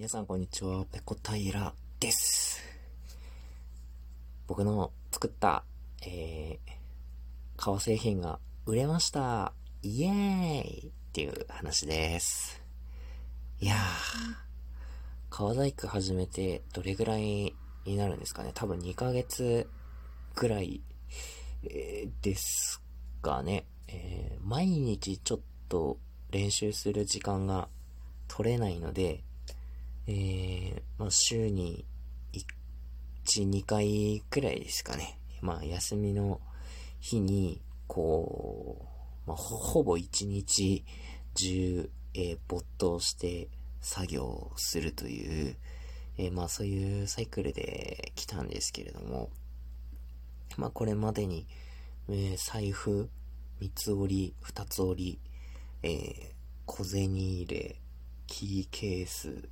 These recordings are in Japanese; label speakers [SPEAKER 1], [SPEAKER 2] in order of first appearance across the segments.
[SPEAKER 1] 皆さんこんにちは、ペコタイラです。僕の作った、えー、革製品が売れました。イエーイっていう話です。いやー、革細工始めてどれぐらいになるんですかね多分2ヶ月ぐらい、えー、ですかね。えー、毎日ちょっと練習する時間が取れないので、えー、まあ、週に1、2回くらいですかね。まあ、休みの日に、こう、まあ、ほぼ1日中、えー、没頭して作業するという、えー、まあ、そういうサイクルで来たんですけれども、まあ、これまでに、えー、財布、三つ折り、二つ折り、えー、小銭入れ、キーケース、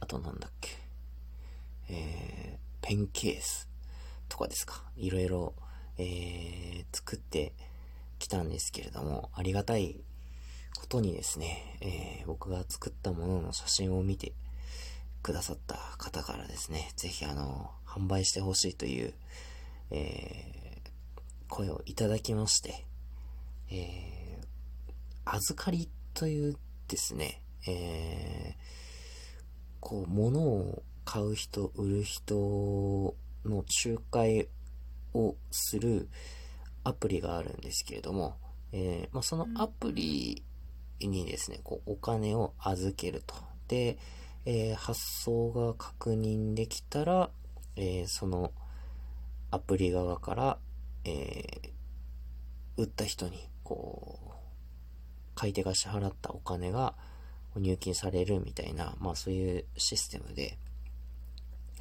[SPEAKER 1] あとなんだっけ、えー、ペンケースとかですか？いろいろ、えー、作ってきたんですけれども、ありがたいことにですね、えー、僕が作ったものの写真を見てくださった方からですね、ぜひあの、販売してほしいという、えー、声をいただきまして、えー、預かりというですね、えー、こう、物を買う人、売る人の仲介をするアプリがあるんですけれども、えー、まあ、そのアプリにですね、こう、お金を預けると。で、えー、発送が確認できたら、えー、そのアプリ側から、え売った人に、こう、買い手が支払ったお金が、入金されるみたいな、まあそういうシステムで、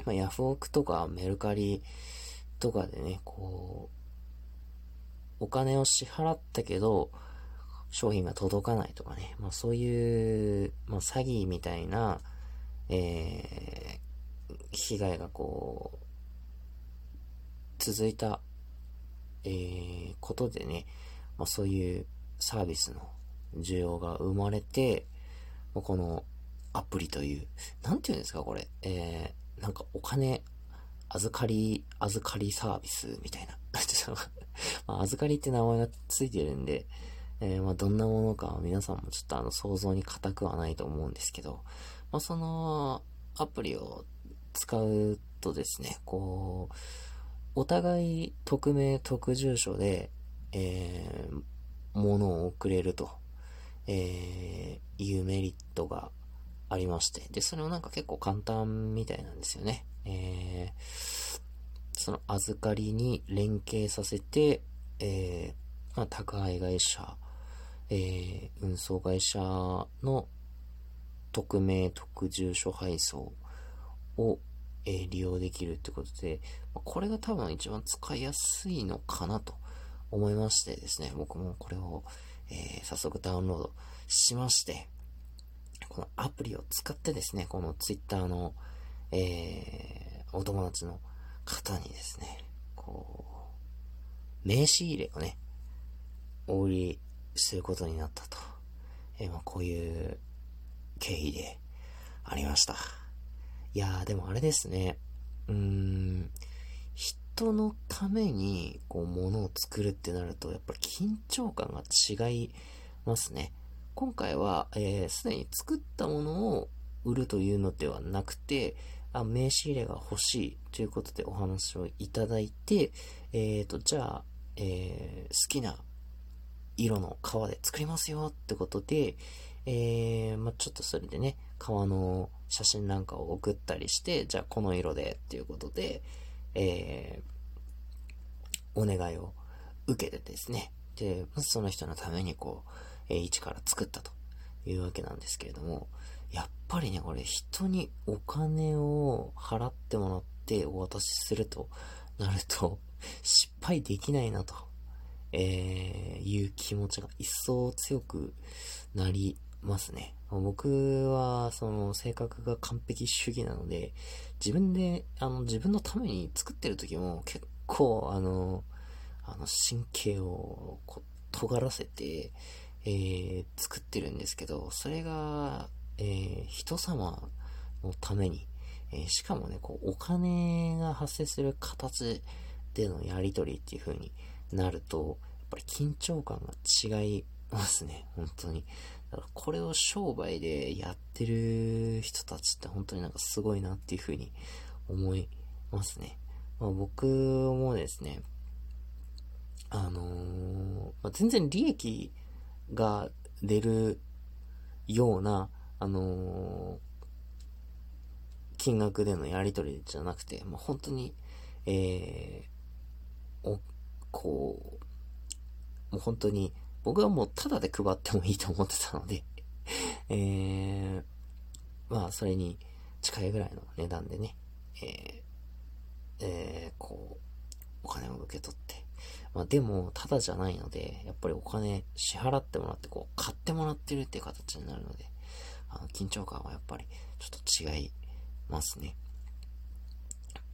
[SPEAKER 1] まあヤフオクとかメルカリとかでね、こう、お金を支払ったけど、商品が届かないとかね、まあそういう、まあ詐欺みたいな、えー、被害がこう、続いた、えー、ことでね、まあそういうサービスの需要が生まれて、このアプリという、なんて言うんですか、これ。えー、なんかお金、預かり、預かりサービスみたいな。まあ、預かりって名前がついてるんで、えー、まあ、どんなものか皆さんもちょっとあの想像に難くはないと思うんですけど、まあ、そのアプリを使うとですね、こう、お互い匿名、匿住所で、えー、物を送れるとえー、いうメリットがありまして、で、それをなんか結構簡単みたいなんですよね。えー、その預かりに連携させて、えー、まあ、宅配会社、えー、運送会社の匿名、特住所配送を、えー、利用できるってことで、これが多分一番使いやすいのかなと思いましてですね、僕もこれを、えー、早速ダウンロードしまして、このアプリを使ってですね、このツイッターの、えー、お友達の方にですね、こう、名刺入れをね、お売りすることになったと。えー、まあ、こういう経緯でありました。いやー、でもあれですね。うーん、人のために、こう、ものを作るってなると、やっぱり緊張感が違いますね。今回は、えー、すでに作ったものを売るというのではなくて、あ名刺入れが欲しいということでお話をいただいて、えーと、じゃあ、えー、好きな色の革で作りますよってことで、えー、まあ、ちょっとそれでね、革の写真なんかを送ったりして、じゃあこの色でっていうことで、えー、お願いを受けてですね。で、その人のためにこう、えー、一から作ったというわけなんですけれども、やっぱりね、これ人にお金を払ってもらってお渡しするとなると、失敗できないなと、えー、いう気持ちが一層強くなりますね。僕は、その、性格が完璧主義なので、自分で、あの、自分のために作ってる時も結構、あの、あの、神経をこう尖らせて、えー、作ってるんですけど、それが、えー、人様のために、えー、しかもね、こう、お金が発生する形でのやりとりっていう風になると、やっぱり緊張感が違いますね、本当に。だからこれを商売でやってる人たちって本当になんかすごいなっていう風に思いますね。まあ、僕もですね、あのー、まあ、全然利益が出るような、あのー、金額でのやり取りじゃなくて、もう本当に、えー、お、こう、もう本当に、僕はもうタダで配ってもいいと思ってたので えー、まあ、それに近いぐらいの値段でね、えー、えー、こう、お金を受け取って、まあでも、ただじゃないので、やっぱりお金支払ってもらって、こう、買ってもらってるっていう形になるので、あの、緊張感はやっぱりちょっと違いますね。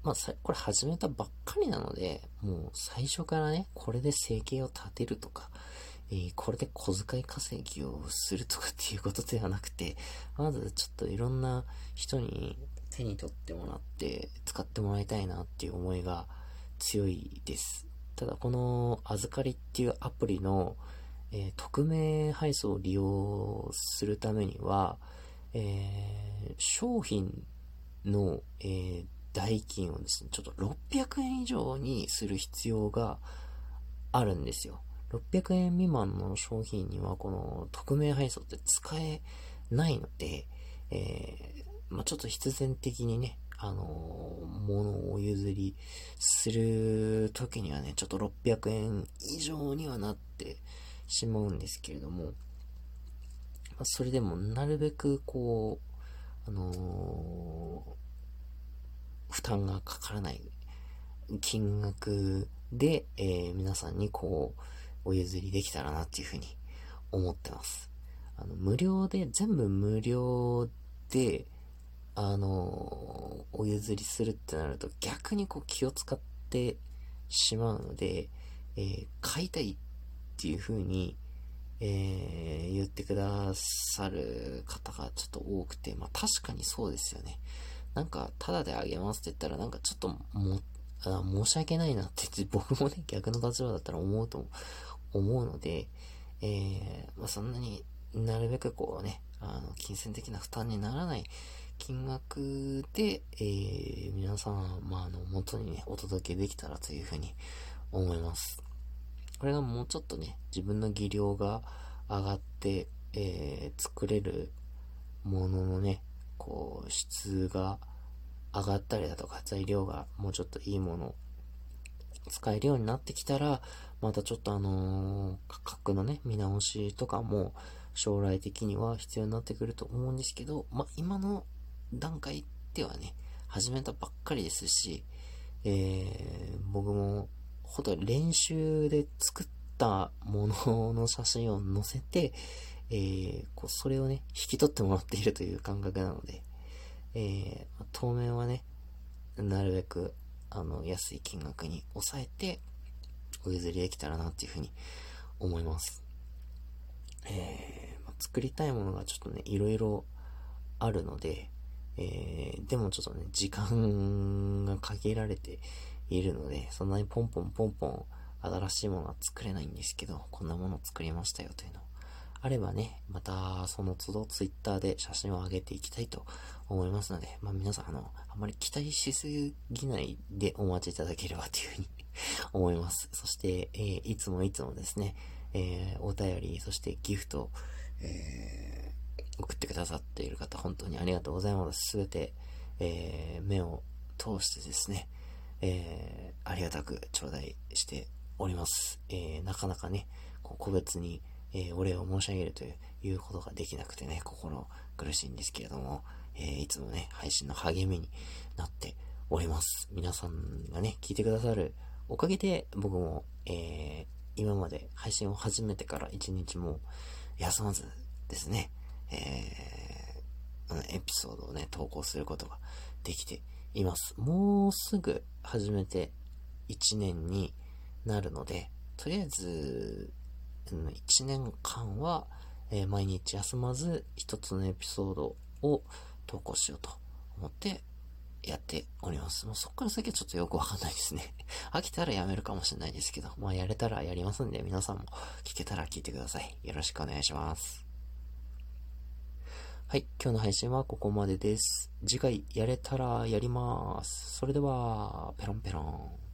[SPEAKER 1] まあ、これ始めたばっかりなので、もう最初からね、これで生計を立てるとか、えー、これで小遣い稼ぎをするとかっていうことではなくて、まずちょっといろんな人に手に取ってもらって使ってもらいたいなっていう思いが強いです。ただこの預かりっていうアプリの、えー、匿名配送を利用するためには、えー、商品の、えー、代金をですね、ちょっと600円以上にする必要があるんですよ。600円未満の商品にはこの匿名配送って使えないので、えー、まあ、ちょっと必然的にね、あの、物を譲りする時にはね、ちょっと600円以上にはなってしまうんですけれども、まあ、それでもなるべくこう、あのー、負担がかからない金額で、えー、皆さんにこう、お譲りできたらなっていうふうに思ってます。あの、無料で、全部無料で、あの、お譲りするってなると逆にこう気を使ってしまうので、えー、買いたいっていう風に、えー、言ってくださる方がちょっと多くて、まあ確かにそうですよね。なんか、ただであげますって言ったらなんかちょっとも、あ申し訳ないなって言って僕もね、逆の立場だったら思うと思うので、えー、まあそんなになるべくこうね、あの、金銭的な負担にならない金額で、えー、皆さん、まあ、の、元にね、お届けできたらというふうに思います。これがもうちょっとね、自分の技量が上がって、えー、作れるもののね、こう、質が上がったりだとか、材料がもうちょっといいもの使えるようになってきたら、またちょっとあのー、価格のね、見直しとかも将来的には必要になってくると思うんですけど、まあ、今の段階ではね、始めたばっかりですし、えー、僕も、ほとんど練習で作ったものの写真を載せて、えー、こうそれをね、引き取ってもらっているという感覚なので、えー、当面はね、なるべく、あの、安い金額に抑えて、お譲りできたらなっていうふうに思います。えー、まあ、作りたいものがちょっとね、いろいろあるので、えー、でもちょっとね、時間が限られているので、そんなにポンポンポンポン新しいものは作れないんですけど、こんなものを作りましたよというのをあればね、またその都度ツイッターで写真を上げていきたいと思いますので、まあ皆さんあの、あまり期待しすぎないでお待ちいただければというふうに 思います。そして、えー、いつもいつもですね、えー、お便り、そしてギフト、えー送ってくださっている方、本当にありがとうございます。すべて、えー、目を通してですね、えー、ありがたく頂戴しております。えー、なかなかね、こう個別に、えお礼を申し上げるということができなくてね、心苦しいんですけれども、えいつもね、配信の励みになっております。皆さんがね、聞いてくださるおかげで、僕も、え今まで配信を始めてから一日も休まずですね、えー、エピソードをね、投稿することができています。もうすぐ始めて1年になるので、とりあえず、1年間は、えー、毎日休まず一つのエピソードを投稿しようと思ってやっております。もうそっから先はちょっとよくわかんないですね。飽きたらやめるかもしれないですけど、まあやれたらやりますんで、皆さんも聞けたら聞いてください。よろしくお願いします。はい、今日の配信はここまでです。次回やれたらやります。それでは、ペロンペロン。